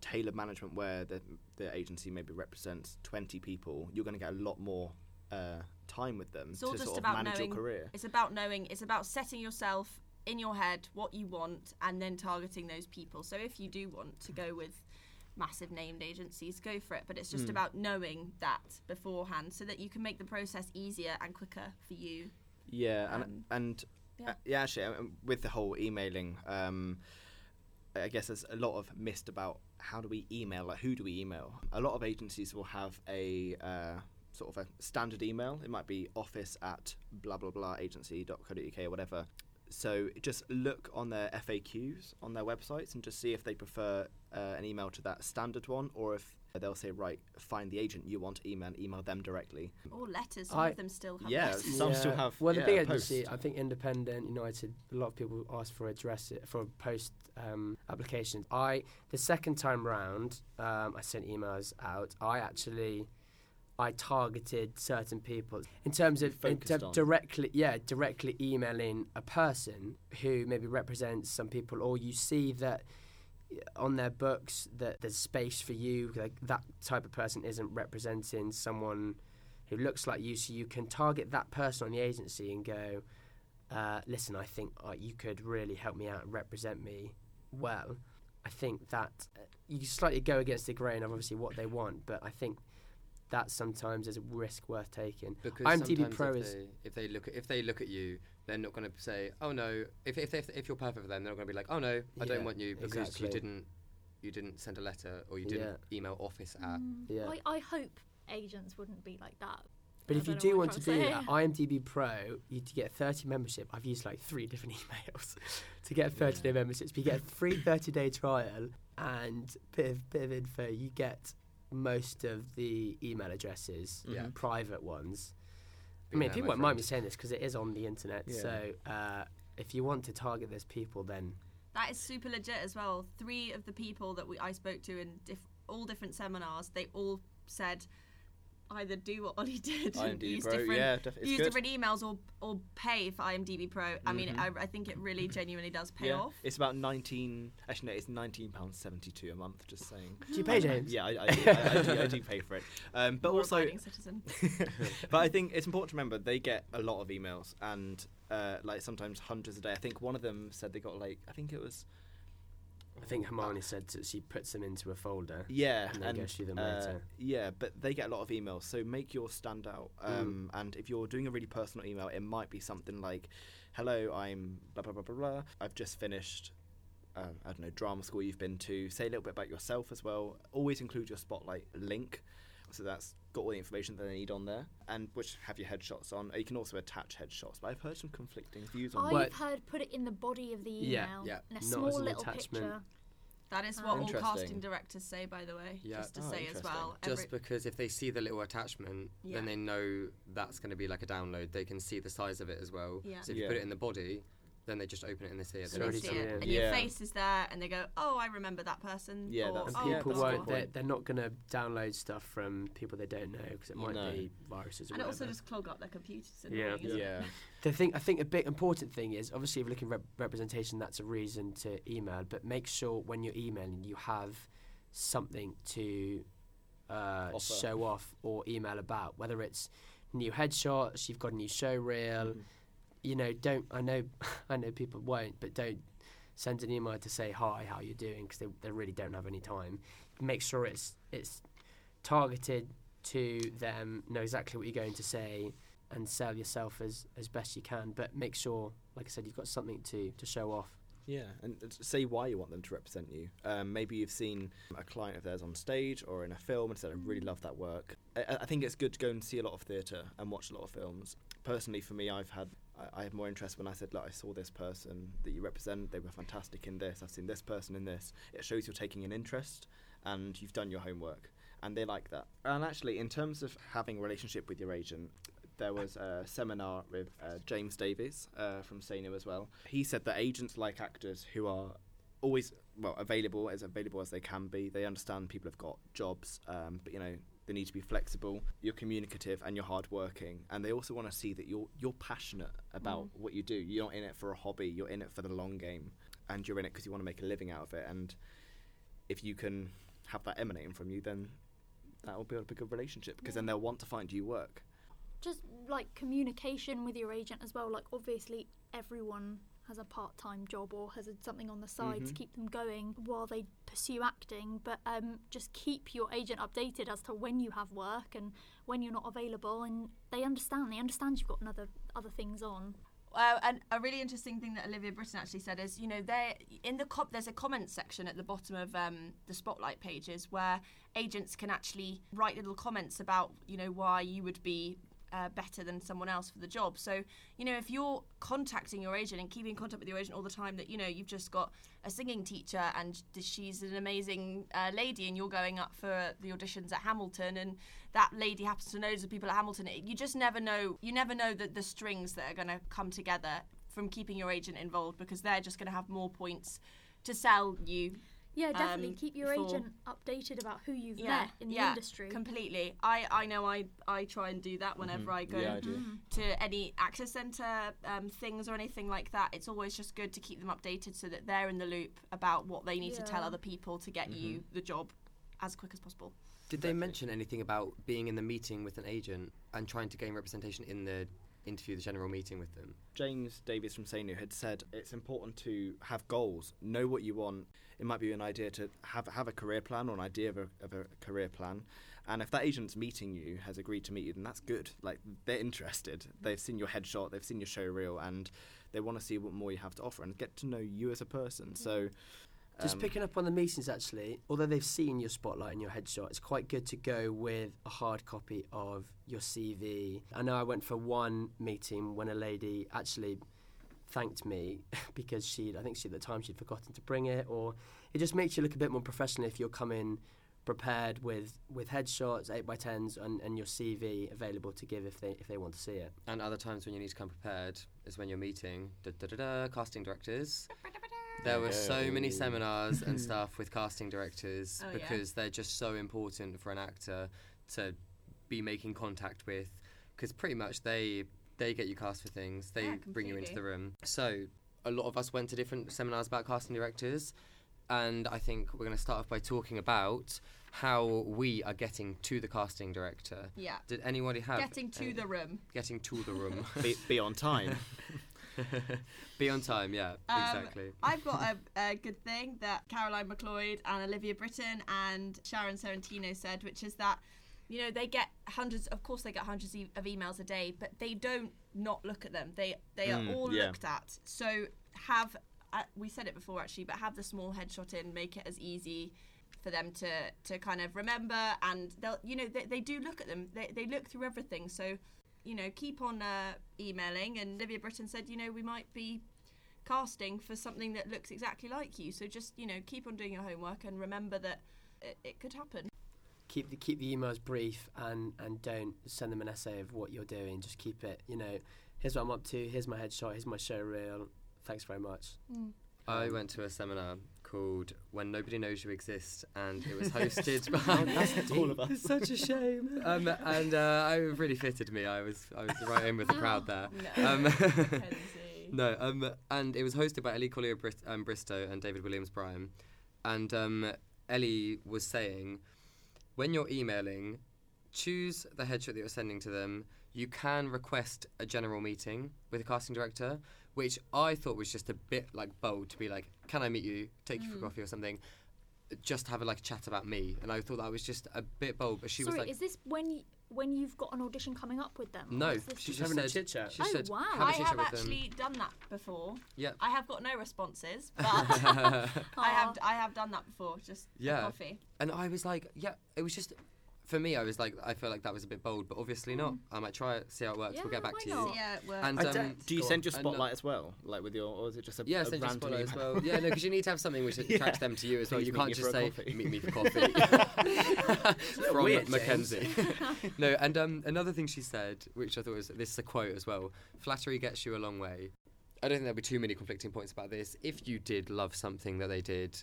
S5: Tailored management, where the the agency maybe represents twenty people, you're going to get a lot more uh, time with them
S1: It's all
S5: to
S1: just
S5: sort of
S1: about
S5: manage
S1: knowing.
S5: your career.
S1: It's about knowing. It's about setting yourself in your head what you want, and then targeting those people. So if you do want to go with massive named agencies, go for it. But it's just
S5: Mm.
S1: about knowing that beforehand, so that you can make the process easier and quicker for you.
S5: Yeah, and
S1: Um,
S5: and
S1: yeah.
S5: uh, yeah, actually, um, with the whole emailing, um, I guess there's a lot of missed about how do we email, like who do we email. A lot of agencies will have a uh, sort of a standard email. It might be office at blah blah blah agency.co.uk or whatever. So just look on their FAQs on their websites and just see if they prefer uh, an email to that standard one or if they'll say right, find the agent you want to email email them directly.
S1: Or letters. Some
S7: I-
S1: of them still have
S5: Yeah,
S1: letters.
S5: Some still have,
S7: Well, the
S5: yeah,
S7: big
S5: a
S7: agency,
S5: post.
S7: I think Independent, United, a lot of people ask for address for post um, applications. I the second time round, um, I sent emails out. I actually. I targeted certain people in terms of in
S5: Focused
S7: term-
S5: on.
S7: directly, yeah, directly emailing a person who maybe represents some people, or you see that on their books that there's space for you, like that type of person isn't representing someone who looks like you, so you can target that person on the agency and go, uh, listen, I think uh, you could really help me out and represent me well. I think that uh, you slightly go against the grain of obviously what they want, but I think that sometimes is a risk worth taking.
S6: Because
S7: IMDb
S6: sometimes
S7: Pro
S6: if
S7: is-
S6: they, if they look at if they look at you, they're not going to say, "Oh no." If if if, if you're perfect for them, they're not going to be like, "Oh no, I
S7: Yeah,
S6: don't want you because
S7: exactly.
S6: you didn't you didn't send a letter or you didn't email office at."
S4: Mm,
S7: Yeah.
S4: I, I hope agents wouldn't be like that.
S7: But
S4: I
S7: if you
S4: don't know
S7: do
S4: what
S7: want
S4: I'm
S7: to do
S4: trying
S7: that, IMDb Pro, you to get 30 membership. I've used like three different emails to get 30 day memberships. But you get a free 30 day trial and bit of bit of info. You get most of the email addresses,
S6: Yeah.
S7: private ones. I mean,
S6: there,
S7: people
S6: my
S7: won't mind me saying this because it is on the internet.
S5: Yeah.
S7: So uh, if you want to target those people, then
S1: That is super legit as well. Three of the people that we I spoke to in diff- all different seminars, they all said either do what Ollie did and
S5: IMDb
S1: use
S5: Pro,
S1: different
S5: yeah, def-
S1: use
S5: good.
S1: different emails or or pay for IMDb Pro. I mean, I, I think it really genuinely does pay
S5: yeah,
S1: off.
S5: it's about nineteen. Actually, no, it's nineteen pounds seventy-two a month. Just saying.
S7: Do you pay, James?
S5: Yeah, I, I, do, I, I, do, I do pay for it. Um, but also,
S1: citizen.
S5: but I think it's important to remember they get a lot of emails and uh, like sometimes hundreds a day. I think one of them said they got like I think it was
S7: I think Hermione said that she puts them into a folder.
S5: yeah
S7: And goes through them
S5: uh,
S7: later.
S5: Yeah, but they get a lot of emails, so make yours stand out.
S7: Mm.
S5: Um, And if you're doing a really personal email, it might be something like, "Hello, I'm blah blah blah blah blah. I've just finished." Uh, I don't know drama school you've been to. Say a little bit about yourself as well. Always include your spotlight link, so that's got all the information that they need on there, and which have your headshots on. You can also attach headshots, but I've heard some conflicting views on
S4: I've
S7: Well-
S4: heard put it in the body of the email.
S6: yeah.
S4: In a
S7: Not
S4: small
S7: as an
S4: little
S7: attachment.
S4: picture.
S1: That is what all casting directors say, by the way.
S6: Yeah.
S1: Just to
S5: Oh,
S1: say as
S5: interesting.
S1: well.
S6: Just because if they see the little attachment,
S1: Yeah.
S6: then they know that's going to be like a download. They can see the size of it as well.
S1: Yeah.
S6: So if you put it in the body, then they just open it and they see it.
S7: It's
S6: They
S1: they
S6: don't
S7: already
S1: see
S6: see
S1: it,
S7: yeah.
S1: and
S5: Yeah.
S1: your face is there, and they go, "Oh, I remember that person."
S5: Yeah,
S1: or,
S5: that's-
S1: oh,
S7: And
S5: Yeah,
S7: people
S5: that's
S7: won't. They're, they're not going to download stuff from people they don't know because it might
S5: No.
S7: be viruses or
S1: And it also just clog up their computers. It's
S7: Yeah.
S1: annoying, isn't?
S5: Yeah.
S7: The thing I think a big important thing is obviously if you're looking at rep- representation, that's a reason to email. But make sure when you're emailing, you have something to uh, show off or email about. Whether it's new headshots, you've got a new show reel.
S5: Mhm.
S7: You know, don't I know I know people won't, but don't send an email to say hi, how you're doing, because they, they really don't have any time. Make sure it's it's targeted to them, know exactly what you're going to say, and sell yourself as, as best you can. But make sure, like I said, you've got something to, to show off.
S5: Yeah, and say why you want them to represent you. Um, maybe you've seen a client of theirs on stage or in a film and said, I really love that work. I, I think it's good to go and see a lot of theatre and watch a lot of films. Personally, for me, I've had I, I had more interest when I said, look, I saw this person that you represent. They were fantastic in this. I've seen this person in this. It shows you're taking an interest and you've done your homework. And they like that. And actually, in terms of having a relationship with your agent, there was a seminar with uh, James Davies uh, from Sano as well. He said that agents like actors who are always well available as available as they can be. They understand people have got jobs, um, but you know they need to be flexible. You're communicative and you're hardworking, and they also want to see that you're you're passionate about mm. what you do. You're not in it for a hobby. You're in it for the long game, and you're in it because you want to make a living out of it. And if you can have that emanating from you, then that will build up a good relationship because then they'll want to find you work.
S4: Just like communication with your agent as well. Like obviously everyone has a part-time job or has a, something on the side to
S5: Mhm.
S4: keep them going while they pursue acting. But um, just keep your agent updated as to when you have work and when you're not available, and they understand. They understand you've got another other things on.
S1: Uh, and a really interesting thing that Olivia Britton actually said is, you know, there in the com- there's a comment section at the bottom of um, the spotlight pages where agents can actually write little comments about, you know, why you would be uh, better than someone else for the job. So, you know, if you're contacting your agent and keeping in contact with your agent all the time, that you know you've just got a singing teacher and she's an amazing uh, lady, and you're going up for the auditions at Hamilton, and that lady happens to know the people at Hamilton. You just never know. You never know the, the strings that are going to come together from keeping your agent involved because they're just going to have more points to sell you
S4: Yeah, definitely
S1: Um,
S4: keep your
S1: for-
S4: agent updated about who you've
S1: yeah,
S4: met in the
S1: yeah,
S4: industry.
S1: completely. I, I know I, I try and do that whenever I go
S5: Yeah, I do.
S4: Mm.
S1: to any access centre um, things or anything like that. It's always just good to keep them updated so that they're in the loop about what they need to tell other people to get you the job as quick as possible.
S6: Did they mention anything about being in the meeting with an agent and trying to gain representation in the interview, the general meeting with them?
S5: James Davies from Sanu had said it's important to have goals, know what you want. It might be an idea to have have a career plan or an idea of a, of a career plan. And if that agent's meeting you, has agreed to meet you, then that's good. Like they're interested. They've seen your headshot, they've seen your show reel, and they want to see what more you have to offer and get to know you as a person. So,
S7: Just
S5: um,
S7: picking up on the meetings, actually, although they've seen your spotlight and your headshot, it's quite good to go with a hard copy of your CV. I know I went for one meeting when a lady actually thanked me because she, I think she at the time she'd forgotten to bring it, or it just makes you look a bit more professional if you're coming prepared with with headshots, eight by tens, and, and your CV available to give if they if they want to see it.
S6: And other times when you need to come prepared is when you're meeting da, da, da, da, casting directors. There were so many seminars and stuff with casting directors
S1: Oh, yeah.
S6: because they're just so important for an actor to be making contact with, because pretty much they they get you cast for things. They
S1: Yeah,
S6: bring you into the room. So a lot of us went to different seminars about casting directors, and I think we're going to start off by talking about how we are getting to the casting director.
S1: Yeah.
S6: Did anybody have
S1: Getting to
S6: any-
S1: the room.
S6: getting to the room?
S5: Be, be on time.
S6: Be on time, yeah,
S1: Um,
S6: exactly.
S1: I've got a, a good thing that Caroline McLeod and Olivia Britton and Sharon Sorrentino said, which is that, you know, they get hundreds, of course, they get hundreds e- of emails a day, but they don't not look at them. They they
S5: Mm,
S1: are all
S5: yeah.
S1: looked at. So have, uh, we said it before actually, but have the small headshot in, make it as easy for them to to kind of remember and they'll you know they, they do look at them they, they look through everything so you know keep on uh, emailing and olivia britton said you know we might be casting for something that looks exactly like you so just you know keep on doing your homework and remember that it, it could happen
S7: keep the keep the emails brief and and don't send them an essay of what you're doing. Just keep it. You know, here's what I'm up to. Here's my headshot. Here's my show reel. Thanks very much.
S6: I
S7: Um,
S6: went to a seminar called "When Nobody Knows You Exist," and it was hosted by.
S7: That's
S5: all of us.
S6: It's such a shame. Um, and uh, I it really fitted me. I was I was right in with the crowd there. Um, no, um, and it was hosted by Ellie Collyer Brit- um, Bristow and David Williams Bryan. And um, Ellie was saying, when you're emailing, choose the headshot that you're sending to them. You can request a general meeting with a casting director, which I thought was just a bit like bold to be like, "Can I meet you? Take you for mm. coffee or something." Just have a like chat about me, and I thought that was just a bit bold. But she
S4: Sorry,
S6: was like,
S4: is this when you, when you've got an audition coming up with them?
S6: "No,
S4: is this
S6: she
S7: Just
S6: just
S7: having a chit-chat.
S6: She
S4: Oh,
S6: said,
S4: wow.
S6: have a
S1: I
S6: chit-chat
S1: have
S6: with them."
S1: actually done that before.
S6: Yeah.
S1: I have got no responses, but I have I have done that before. Just a
S6: Yeah.
S1: coffee.
S6: And I was like, yeah, it was just for me. I was like, I felt like that was a bit bold, but obviously not. I might try it, see how it works. we'll get back to you.
S4: not?
S1: Yeah, it works.
S6: And
S7: I
S6: um,
S7: don't-
S5: Do you
S7: Go
S5: send your.
S6: And, uh,
S5: spotlight as well, like with your, or is it just a,
S6: yeah,
S5: a
S6: send your
S5: random
S6: spotlight as
S5: email?
S6: well. Yeah, no, because you need to have something which attracts them to you as well.
S5: Please
S6: You
S5: meet
S6: can't
S5: me
S6: just
S5: for a
S6: say
S5: coffee.
S6: meet me for coffee from
S7: weird, James.
S6: Mackenzie. no, and um, another thing she said, which I thought was this is a quote as well. Flattery gets you a long way. I don't think there'll be too many conflicting points about this. If you did love something that they did,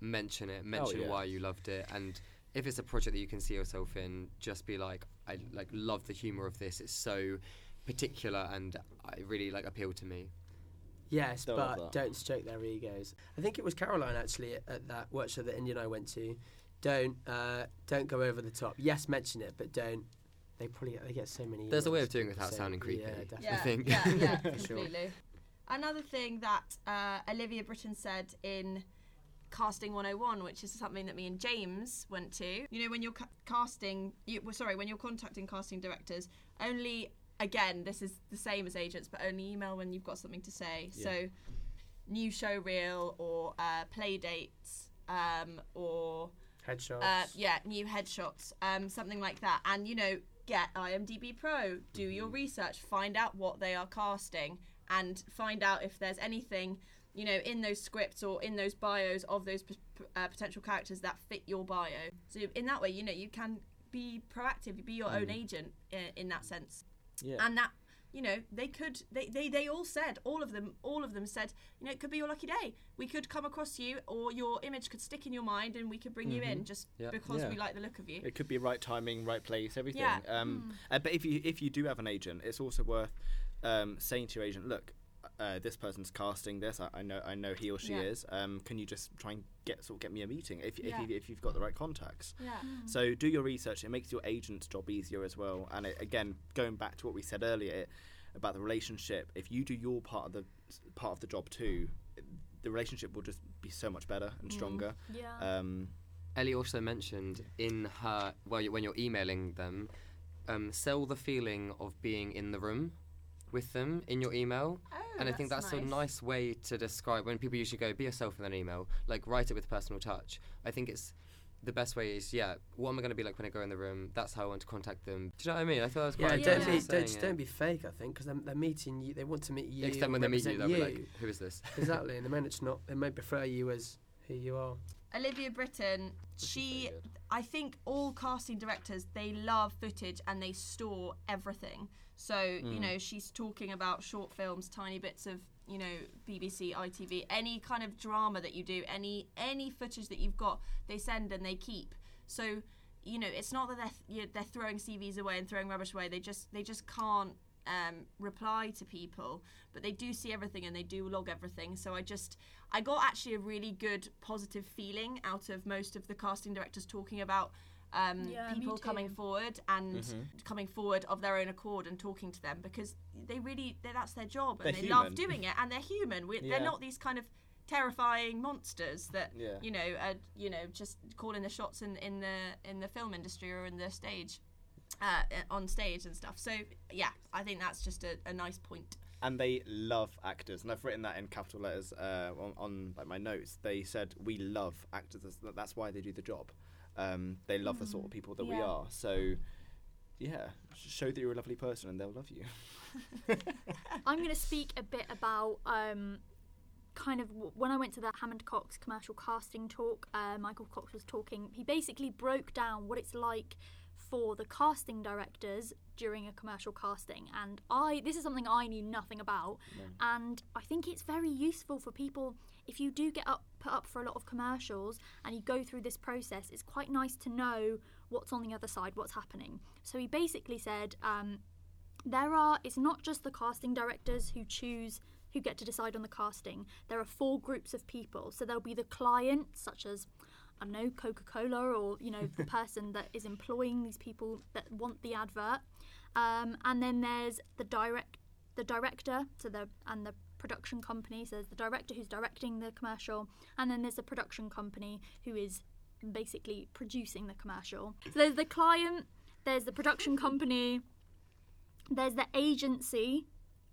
S6: mention it. Mention
S5: yeah.
S6: why you loved it, and if it's a project that you can see yourself in, just be like, I like love the humor of this. It's so particular, and I really like appealed to me.
S7: Yes,
S5: Don't
S7: but don't stroke their egos. I think it was Caroline actually at, at that workshop that Indy and I went to. Don't uh, don't go over the top. Yes, mention it, but don't. They probably they get so many.
S6: There's a way of doing it without
S7: say-
S6: sounding creepy.
S7: Yeah, definitely.
S1: yeah,
S6: think.
S1: yeah, yeah,
S7: For sure.
S1: completely. Another thing that uh, Olivia Britton said in Casting 101, which is something that me and James went to. You know, when you're ca- casting, you, well, sorry, when you're contacting casting directors, only, again, this is the same as agents, but only email when you've got something to say.
S5: Yeah.
S1: So, new show reel or uh, play dates um, or
S7: Headshots.
S1: uh, yeah, new headshots, um, something like that. And you know, get IMDb Pro, do your research, find out what they are casting, and find out if there's anything, you know, in those scripts or in those bios of those p- uh, potential characters that fit your bio. So in that way, you know, you can be proactive, be your own agent in, in that sense,
S5: Yeah.
S1: and that. You know, they could. They, they they all said, all of them, all of them said, you know, it could be your lucky day. We could come across you, or your image could stick in your mind, and we could bring you in just
S6: Yeah.
S1: because
S5: Yeah.
S1: we like the look of you.
S5: It could be right timing, right place, everything.
S1: Yeah.
S5: Um, uh, but if you if you do have an agent, it's also worth um, saying to your agent, look, uh, this person's casting this. I, I know I know he or she
S1: Yeah.
S5: is. Um, can you just try and get sort of get me a meeting if
S1: Yeah.
S5: if, you, if you've got the right contacts.
S1: Yeah.
S5: So do your research. It makes your agent's job easier as well. And it, again, going back to what we said earlier it, about the relationship, if you do your part of the part of the job too, the relationship will just be so much better and stronger.
S4: Yeah.
S5: Um,
S6: Ellie also mentioned in her well, when you're emailing them, um, sell the feeling of being in the room with them in your email.
S1: Oh,
S6: and I think that's, a nice way to describe when people usually go, "Be yourself" in an email. Like write it with personal touch. I think it's the best way is yeah. What am I going to be like when I go in the room? That's how I want to contact them. Do you know what I mean? I thought that was
S7: yeah,
S6: quite
S7: don't be
S6: way
S7: don't, just don't be fake. I think because they're, they're meeting you, they want to meet you.
S6: Next time when they meet you, they'll be like, "Who is this?"
S7: exactly, and they may not, they may prefer you as who you are.
S1: Olivia Britton, she, I think all casting directors, they love footage and they store everything. So, you know, she's talking about short films, tiny bits of, you know, BBC, ITV, any kind of drama that you do, any any footage that you've got, they send and they keep. So you know, it's not that they're th- you they're throwing CVs away and throwing rubbish away. They just they just can't um, reply to people, but they do see everything and they do log everything. So I just I got actually a really good positive feeling out of most of the casting directors talking about um,
S4: Yeah,
S1: people coming forward and
S5: Mm-hmm.
S1: coming forward of their own accord and talking to them because they really that's their job and
S5: They're
S1: they love doing it and they're human. We,
S5: Yeah.
S1: They're not these kind of terrifying monsters that
S5: Yeah.
S1: you know are you know just calling the shots in, in the in the film industry or in the stage uh, on stage and stuff. So yeah, I think that's just a, a nice point.
S5: and they love actors and i've written that in capital letters uh, on, on like my notes they said we love actors That's- that's why they do the job um, they love the sort of people that we are. So yeah show that you're a lovely person and they'll love you.
S4: I'm going to speak a bit about um, kind of w- when I went to the Hammond Cox commercial casting talk. Uh, Michael Cox was talking. He basically broke down what it's like for the casting directors during a commercial casting, and I this is something I knew nothing about, and I think it's very useful for people if you do get up put up for a lot of commercials and you go through this process. It's quite nice to know what's on the other side, what's happening. So he basically said. Um, there are it's not just the casting directors who choose who get to decide on the casting there are four groups of people so there'll be the client such as i don't know coca-cola or you know the person that is employing these people that want the advert um, and then there's the direct the director so the and the production company so there's the director who's directing the commercial and then there's the production company who is basically producing the commercial so there's the client there's the production company there's the agency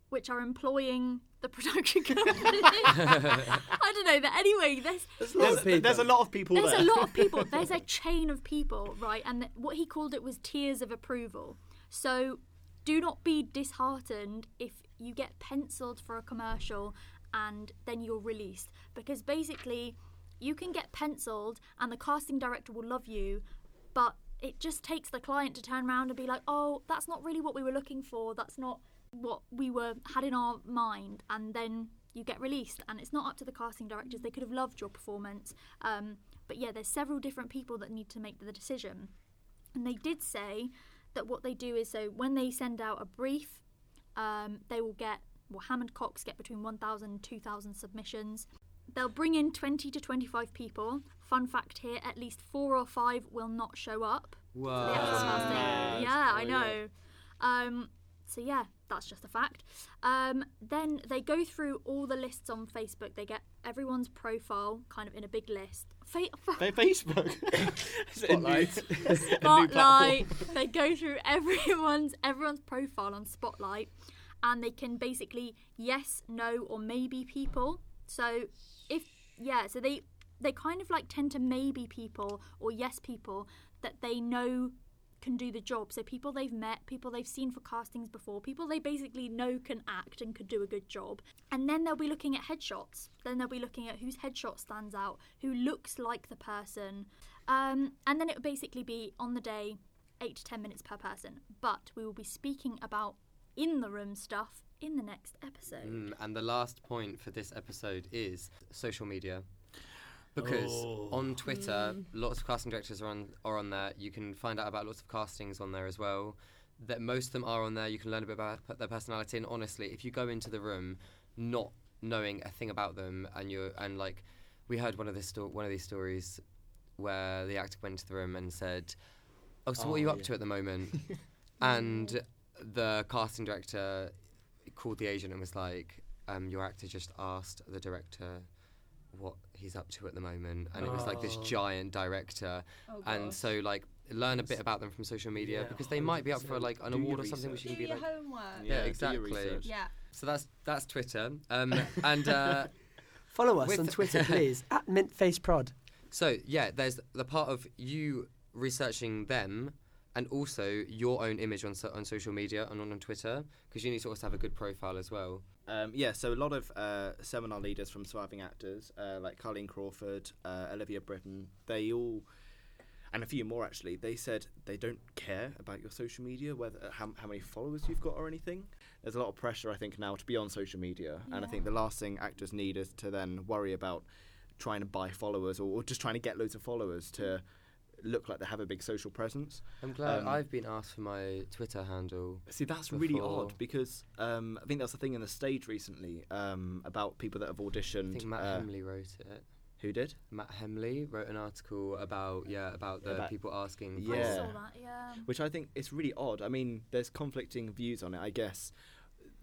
S4: which are employing the production company. I don't know, but anyway, there's
S5: there's, there's a lot of people
S4: there's
S5: there
S4: a lot of people. There's a chain of people, right? And th- what he called it was tiers of approval. So do not be disheartened if you get penciled for a commercial and then you're released because basically you can get penciled and the casting director will love you, but it just takes the client to turn around and be like, "Oh, that's not really what we were looking for. That's not what we were had in our mind." And then you get released, and it's not up to the casting directors. They could have loved your performance, um, but yeah, there's several different people that need to make the decision. And they did say that what they do is so when they send out a brief, um, they will get well Hammond Cox get between 1,000 and 2,000 submissions. They'll bring in 20 to 25 people. Fun fact here: at least four or five will not show up.
S6: Whoa.
S4: The actual casting.
S5: mad.
S4: Yeah, I know. Um, so yeah, that's just a fact. Um, then they go through all the lists on Facebook. They get everyone's profile kind of in a big list. Fa-
S5: Fa- Facebook. Is it a new-
S7: Spotlight.
S5: a new platform?
S4: Spotlight. they go through everyone's everyone's profile on Spotlight, and they can basically yes, no, or maybe people. So if yeah, so they they kind of like tend to maybe people or yes people that they know can do the job. So people they've met, people they've seen for castings before, people they basically know can act and could do a good job. And then they'll be looking at headshots. Then they'll be looking at whose headshot stands out, who looks like the person. Um, and then it would basically be on the day, eight to ten minutes per person. But we will be speaking about in the room stuff in the next episode.
S6: Mm, and the last point for this episode is social media. Because
S5: Oh.
S6: on Twitter, lots of casting directors are on are on there. You can find out about lots of castings on there as well. That most of them are on there. You can learn a bit about p- their personality. And honestly, if you go into the room not knowing a thing about them, and you're and like, we heard one of this sto- one of these stories where the actor went into the room and said, "Oh, so what are you
S5: Oh,
S6: up
S5: yeah.
S6: to at the moment?" and the casting director called the agent and was like, um, "Your actor just asked the director what he's up to at the moment," and it was like this
S7: Oh.
S6: giant director,
S1: Oh,
S6: and so like learn a bit about them from social media
S7: Yeah,
S6: because they might be up for like an
S5: Do
S6: award or something which you
S1: do
S6: can be
S1: your
S6: like.
S1: homework.
S6: Yeah,
S5: do your
S6: exactly.
S1: Yeah.
S6: So that's that's Twitter, um, and uh,
S7: Follow us
S6: With-
S7: on Twitter, please, at MintFaceProd.
S6: so yeah, there's the part of you researching them. And also your own image on so- on social media and on, on Twitter, because you need to also have a good profile as well.
S5: Um, yeah, so a lot of uh, seminar leaders from surviving actors, uh, like Carleen Crawford, uh, Olivia Britton, they all, and a few more actually, they said they don't care about your social media, whether uh, how, how many followers you've got or anything. There's a lot of pressure, I think, now to be on social media, and I think the last thing actors need is to then worry about trying to buy followers or, or just trying to get loads of followers to look like they have a big social presence.
S6: I'm glad
S5: Um,
S6: I've been asked for my Twitter handle.
S5: See, that's really odd because um, I think that's was a thing in the stage recently um, about people that have
S6: I
S5: auditioned.
S6: think Matt
S5: uh,
S6: Hemley wrote it.
S5: who did?
S6: Matt Hemley wrote an article about yeah about the
S5: About-
S6: people asking.
S5: Yeah.
S4: I saw that. Yeah.
S5: Which I think is really odd. I mean, there's conflicting views on it. I guess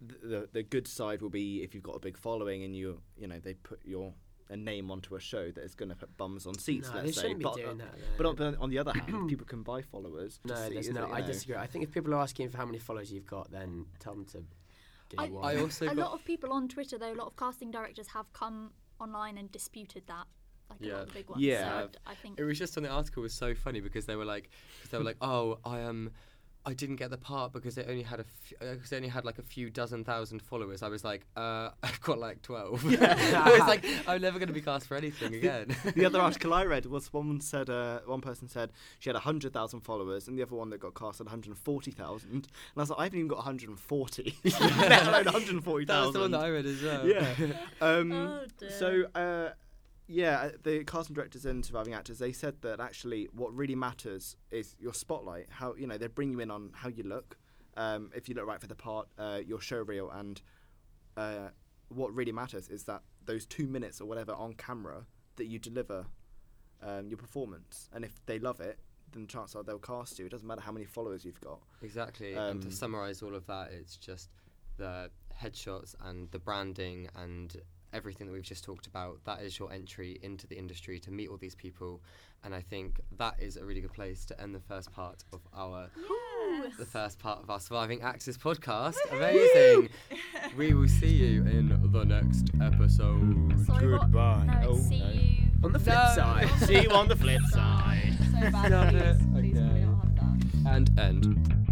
S5: the the, the good side will be if you've got a big following and you you know they put your a name onto a show that is going to put bums on seats.
S7: no,
S5: let's
S7: they
S5: say,
S7: shouldn't be
S5: but,
S7: doing
S5: uh,
S7: that.
S5: But on, but on the other hand, people can buy followers.
S7: no,
S5: see,
S7: there's no.
S5: it,
S7: I
S5: know?
S7: disagree. I think if people are asking for how many followers you've got, then tell them to. Get
S4: I-
S7: one.
S6: I also
S4: a lot of people on Twitter, though, a lot of casting directors have come online and disputed that. Like a
S6: Yeah.
S4: lot of big ones.
S5: Yeah.
S4: So I'd- I think.
S6: It was just on the article was so funny because they were like, cause they were like, oh, I um, I didn't get the part because it only had a, f- uh, cause it only had like a few dozen thousand followers. I was like, uh, I've got like twelve. I was like, I'm never going to be cast for anything again.
S5: the other article I read was one said uh, one person said she had hundred thousand followers, and the other one that got cast had one hundred forty thousand. And I was like, I haven't even got one hundred and forty, let alone one hundred forty
S6: that was the one
S5: thousand.
S6: that I read as well.
S5: Yeah. Um,
S4: Oh, dear.
S5: so uh, yeah, uh, the casting directors and surviving actors they said that actually what really matters is your spotlight. How you know they bring you in on how you look. Um, if you look right for the part, uh, your show reel, and uh, what really matters is that those two minutes or whatever on camera that you deliver um, your performance. And if they love it, then the chances are they'll cast you. It doesn't matter how many followers you've got.
S6: Exactly. and to
S5: Um,
S6: summarize all of that, it's just the headshots and the branding and everything that we've just talked about. That is your entry into the industry to meet all these people. And I think that is a really good place to end the first part of our the first part of our surviving actors podcast. Amazing. we will see you in the next episode.
S4: Sorry.
S5: Goodbye.
S4: No,
S5: Oh,
S4: see
S5: no.
S4: you.
S7: on the flip
S6: No.
S7: side.
S5: See you on the flip side.
S1: So bad.
S6: Love it.
S1: Please, please we
S6: Okay.
S1: not have that?
S6: And end.